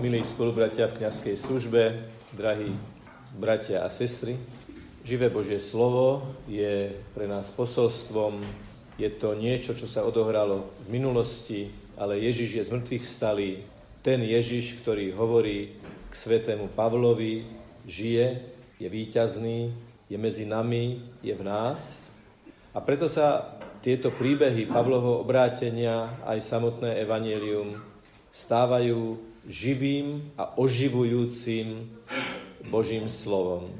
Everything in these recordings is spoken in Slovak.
Milí spolubratia v kniazkej službe, drahí bratia a sestry, živé Božie slovo je pre nás posolstvom, je to niečo, čo sa odohralo v minulosti, ale Ježiš je z mŕtvych stalý. Ten Ježiš, ktorý hovorí k svetému Pavlovi, žije, je víťazný, je medzi nami, je v nás. A preto sa tieto príbehy Pavlovho obrátenia aj samotné evanielium stávajú živým a oživujúcim Božím slovom.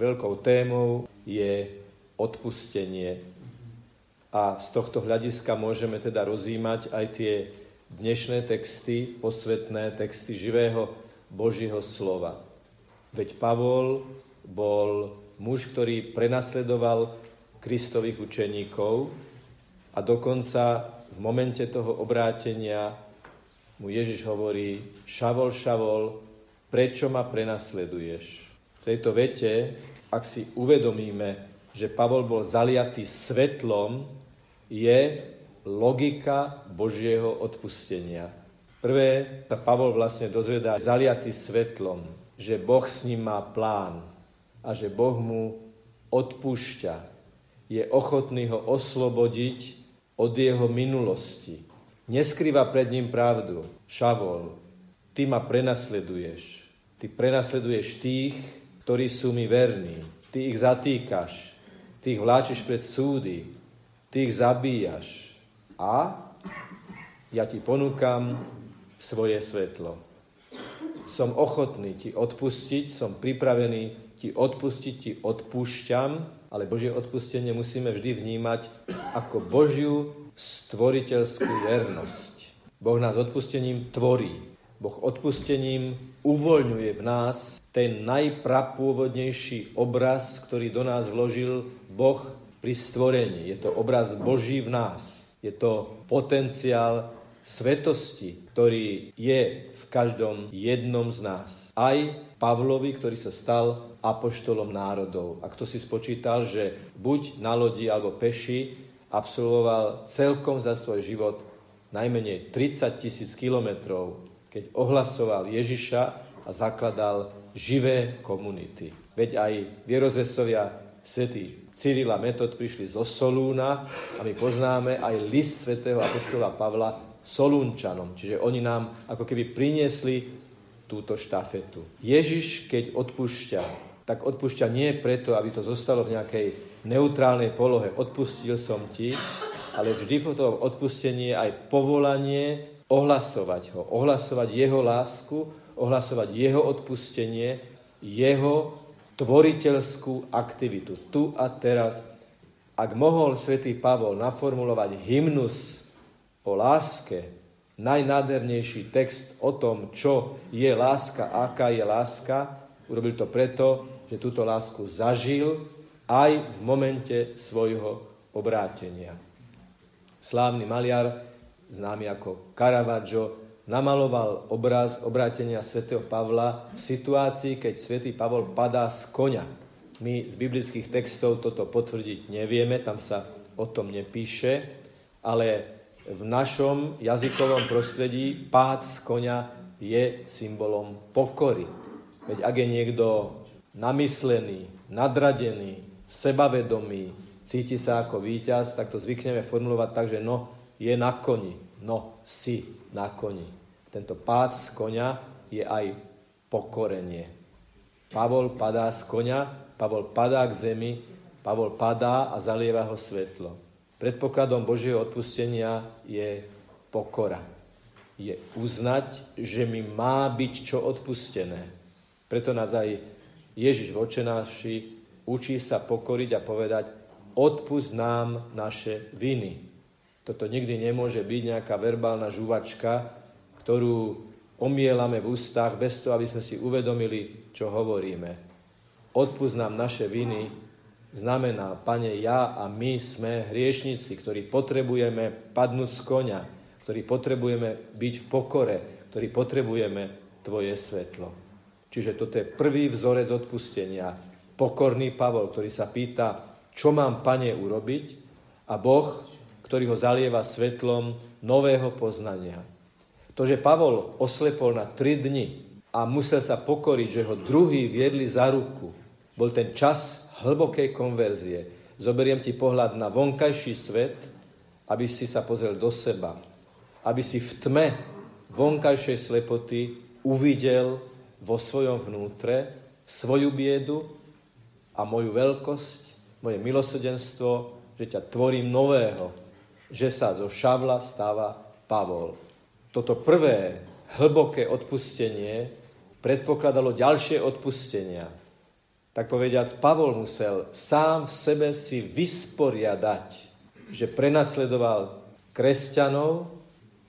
Veľkou témou je odpustenie. A z tohto hľadiska môžeme teda rozímať aj tie dnešné texty, posvetné texty živého Božího slova. Veď Pavol bol muž, ktorý prenasledoval Kristových učeníkov a dokonca v momente toho obrátenia mu Ježiš hovorí, Šavol, Šavol, prečo ma prenasleduješ? V tejto vete, ak si uvedomíme, že Pavol bol zaliatý svetlom, je logika Božieho odpustenia. Prvé sa Pavol vlastne dozvedá zaliatý svetlom, že Boh s ním má plán a že Boh mu odpúšťa. Je ochotný ho oslobodiť od jeho minulosti, neskrýva pred ním pravdu. Šavol, ty ma prenasleduješ. Ty prenasleduješ tých, ktorí sú mi verní. Ty ich zatýkaš. Ty ich vláčiš pred súdy. Ty ich zabíjaš. A ja ti ponúkam svoje svetlo. Som ochotný ti odpustiť, som pripravený ti odpustiť, ti odpúšťam, ale Božie odpustenie musíme vždy vnímať ako Božiu stvoriteľskú vernosť. Boh nás odpustením tvorí. Boh odpustením uvoľňuje v nás ten najprapôvodnejší obraz, ktorý do nás vložil Boh pri stvorení. Je to obraz Boží v nás. Je to potenciál svetosti, ktorý je v každom jednom z nás. Aj Pavlovi, ktorý sa stal apoštolom národov. A kto si spočítal, že buď na lodi alebo peši, absolvoval celkom za svoj život najmenej 30 tisíc kilometrov, keď ohlasoval Ježiša a zakladal živé komunity. Veď aj vierozvesovia svätý Cyrila Metod prišli zo Solúna a my poznáme aj list svätého Apoštola Pavla Solúnčanom. Čiže oni nám ako keby priniesli túto štafetu. Ježiš, keď odpúšťa, tak odpúšťa nie preto, aby to zostalo v nejakej neutrálnej polohe odpustil som ti, ale vždy v tom odpustení je aj povolanie ohlasovať ho, ohlasovať jeho lásku, ohlasovať jeho odpustenie, jeho tvoriteľskú aktivitu. Tu a teraz, ak mohol svätý Pavol naformulovať hymnus o láske, najnádhernejší text o tom, čo je láska, aká je láska, urobil to preto, že túto lásku zažil aj v momente svojho obrátenia. Slávny maliar, známy ako Caravaggio, namaloval obraz obrátenia svätého Pavla v situácii, keď svätý Pavol padá z konia. My z biblických textov toto potvrdiť nevieme, tam sa o tom nepíše, ale v našom jazykovom prostredí pád z konia je symbolom pokory. Veď ak je niekto namyslený, nadradený, sebavedomý, cíti sa ako víťaz, tak to zvykneme formulovať tak, že no, je na koni, no, si na koni. Tento pád z konia je aj pokorenie. Pavol padá z konia, Pavol padá k zemi, Pavol padá a zalieva ho svetlo. Predpokladom Božieho odpustenia je pokora. Je uznať, že mi má byť čo odpustené. Preto nás aj Ježiš v učí sa pokoriť a povedať, odpust nám naše viny. Toto nikdy nemôže byť nejaká verbálna žuvačka, ktorú omielame v ústach bez toho, aby sme si uvedomili, čo hovoríme. Odpust nám naše viny znamená, pane, ja a my sme hriešnici, ktorí potrebujeme padnúť z konia, ktorí potrebujeme byť v pokore, ktorí potrebujeme Tvoje svetlo. Čiže toto je prvý vzorec odpustenia pokorný Pavol, ktorý sa pýta, čo mám, pane, urobiť a Boh, ktorý ho zalieva svetlom nového poznania. To, že Pavol oslepol na tri dni a musel sa pokoriť, že ho druhý viedli za ruku, bol ten čas hlbokej konverzie. Zoberiem ti pohľad na vonkajší svet, aby si sa pozrel do seba. Aby si v tme vonkajšej slepoty uvidel vo svojom vnútre svoju biedu a moju veľkosť, moje milosrdenstvo, že ťa tvorím nového, že sa zo Šavla stáva Pavol. Toto prvé hlboké odpustenie predpokladalo ďalšie odpustenia. Tak povediac, Pavol musel sám v sebe si vysporiadať, že prenasledoval kresťanov,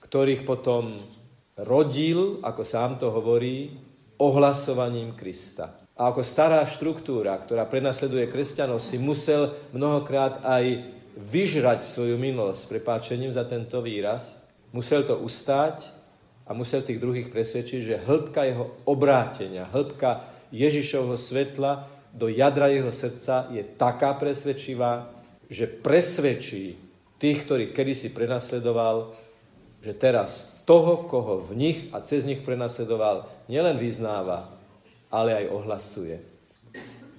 ktorých potom rodil, ako sám to hovorí, ohlasovaním Krista. A ako stará štruktúra, ktorá prenasleduje kresťanov, si musel mnohokrát aj vyžrať svoju minulosť prepáčením za tento výraz. Musel to ustáť a musel tých druhých presvedčiť, že hĺbka jeho obrátenia, hĺbka Ježišovho svetla do jadra jeho srdca je taká presvedčivá, že presvedčí tých, ktorých kedysi prenasledoval, že teraz toho, koho v nich a cez nich prenasledoval, nielen vyznáva, ale aj ohlasuje.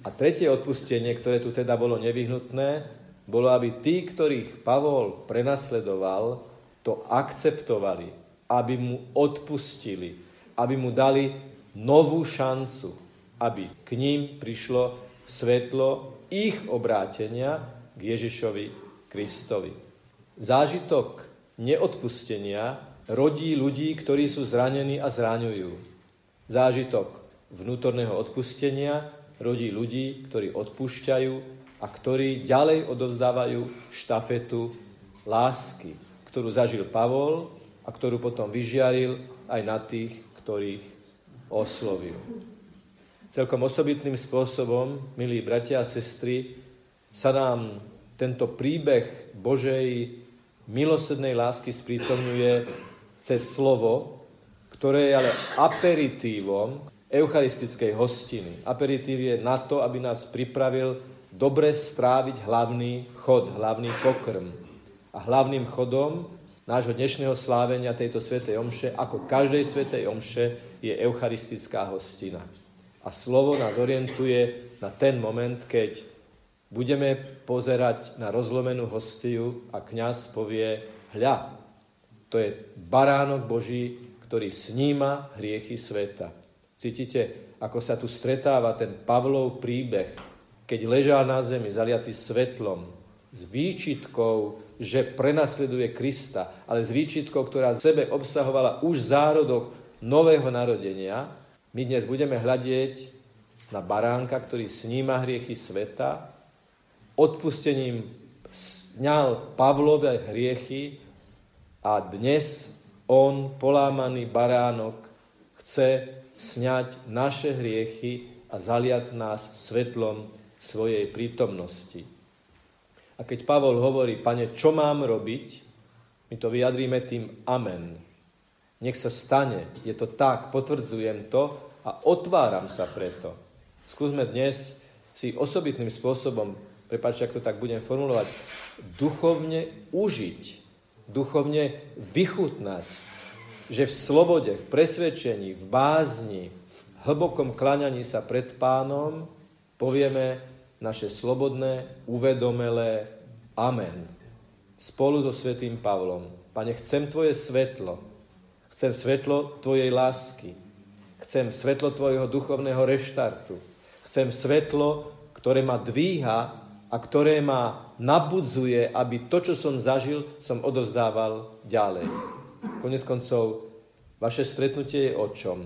A tretie odpustenie, ktoré tu teda bolo nevyhnutné, bolo, aby tí, ktorých Pavol prenasledoval, to akceptovali, aby mu odpustili, aby mu dali novú šancu, aby k ním prišlo svetlo ich obrátenia k Ježišovi Kristovi. Zážitok neodpustenia rodí ľudí, ktorí sú zranení a zraňujú. Zážitok vnútorného odpustenia rodí ľudí, ktorí odpúšťajú a ktorí ďalej odovzdávajú štafetu lásky, ktorú zažil Pavol a ktorú potom vyžiaril aj na tých, ktorých oslovil. Celkom osobitným spôsobom, milí bratia a sestry, sa nám tento príbeh Božej milosrdnej lásky sprítomňuje cez slovo, ktoré je ale aperitívom eucharistickej hostiny. Aperitív je na to, aby nás pripravil dobre stráviť hlavný chod, hlavný pokrm. A hlavným chodom nášho dnešného slávenia tejto svetej omše, ako každej svetej omše, je eucharistická hostina. A slovo nás orientuje na ten moment, keď budeme pozerať na rozlomenú hostiu a kňaz povie, hľa, to je baránok Boží, ktorý sníma hriechy sveta. Cítite, ako sa tu stretáva ten Pavlov príbeh, keď ležal na zemi zaliatý svetlom, s výčitkou, že prenasleduje Krista, ale s výčitkou, ktorá v sebe obsahovala už zárodok nového narodenia, my dnes budeme hľadieť na baránka, ktorý sníma hriechy sveta, odpustením sňal Pavlové hriechy a dnes on, polámaný baránok, chce sňať naše hriechy a zaliať nás svetlom svojej prítomnosti. A keď Pavol hovorí, pane, čo mám robiť, my to vyjadríme tým amen. Nech sa stane, je to tak, potvrdzujem to a otváram sa preto. Skúsme dnes si osobitným spôsobom, prepáčte, ak to tak budem formulovať, duchovne užiť, duchovne vychutnať že v slobode, v presvedčení, v bázni, v hlbokom klaňaní sa pred pánom povieme naše slobodné, uvedomelé Amen. Spolu so svetým Pavlom. Pane, chcem Tvoje svetlo. Chcem svetlo Tvojej lásky. Chcem svetlo Tvojho duchovného reštartu. Chcem svetlo, ktoré ma dvíha a ktoré ma nabudzuje, aby to, čo som zažil, som odozdával ďalej. Konec koncov, vaše stretnutie je o čom?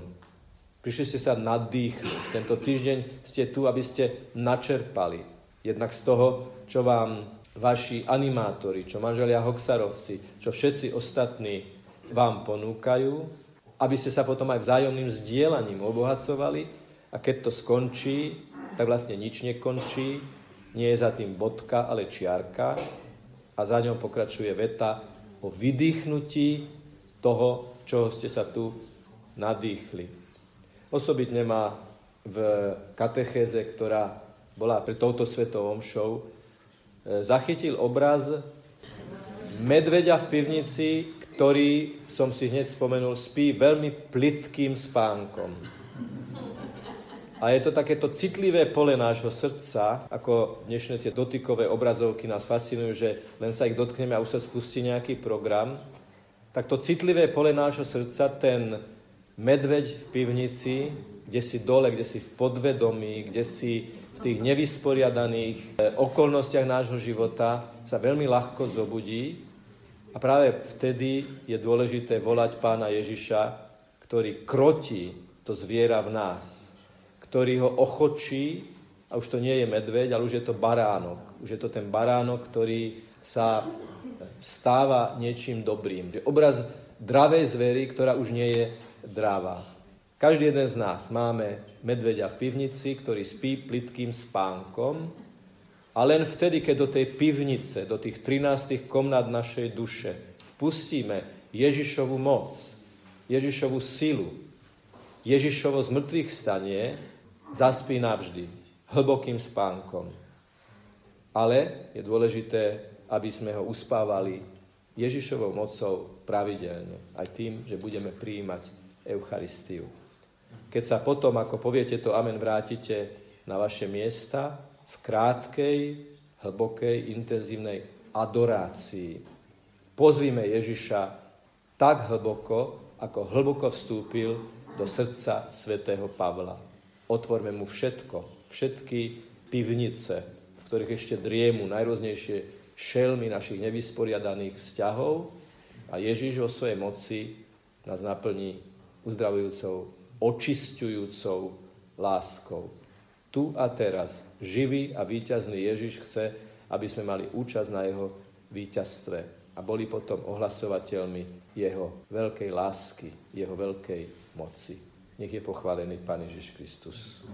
Prišli ste sa nadýchnuť. Tento týždeň ste tu, aby ste načerpali. Jednak z toho, čo vám vaši animátori, čo manželia Hoxarovci, čo všetci ostatní vám ponúkajú, aby ste sa potom aj vzájomným zdieľaním obohacovali a keď to skončí, tak vlastne nič nekončí, nie je za tým bodka, ale čiarka a za ňou pokračuje veta o vydýchnutí toho, čoho ste sa tu nadýchli. Osobitne ma v katechéze, ktorá bola pre touto svetou omšou, e, zachytil obraz medveďa v pivnici, ktorý, som si hneď spomenul, spí veľmi plitkým spánkom. A je to takéto citlivé pole nášho srdca, ako dnešné tie dotykové obrazovky nás fascinujú, že len sa ich dotkneme a už sa spustí nejaký program. Tak to citlivé pole nášho srdca, ten medveď v pivnici, kde si dole, kde si v podvedomí, kde si v tých nevysporiadaných eh, okolnostiach nášho života sa veľmi ľahko zobudí a práve vtedy je dôležité volať pána Ježiša, ktorý krotí to zviera v nás, ktorý ho ochočí, a už to nie je medveď, ale už je to baránok. Už je to ten baránok, ktorý sa stáva niečím dobrým. Že obraz dravej zvery, ktorá už nie je dravá. Každý jeden z nás máme medveďa v pivnici, ktorý spí plitkým spánkom, a len vtedy, keď do tej pivnice, do tých 13 komnát našej duše vpustíme Ježišovu moc, Ježišovu silu, Ježišovo zmrtvých stanie, zaspí navždy, hlbokým spánkom. Ale je dôležité, aby sme ho uspávali Ježišovou mocou pravidelne. Aj tým, že budeme prijímať Eucharistiu. Keď sa potom, ako poviete to Amen, vrátite na vaše miesta, v krátkej, hlbokej, intenzívnej adorácii. Pozvíme Ježiša tak hlboko, ako hlboko vstúpil do srdca svätého Pavla. Otvorme mu všetko, všetky pivnice, v ktorých ešte driemu najrôznejšie šelmy našich nevysporiadaných vzťahov a Ježiš vo svojej moci nás naplní uzdravujúcou, očisťujúcou láskou tu a teraz živý a víťazný Ježiš chce, aby sme mali účasť na jeho víťazstve a boli potom ohlasovateľmi jeho veľkej lásky, jeho veľkej moci. Nech je pochválený Pán Ježiš Kristus.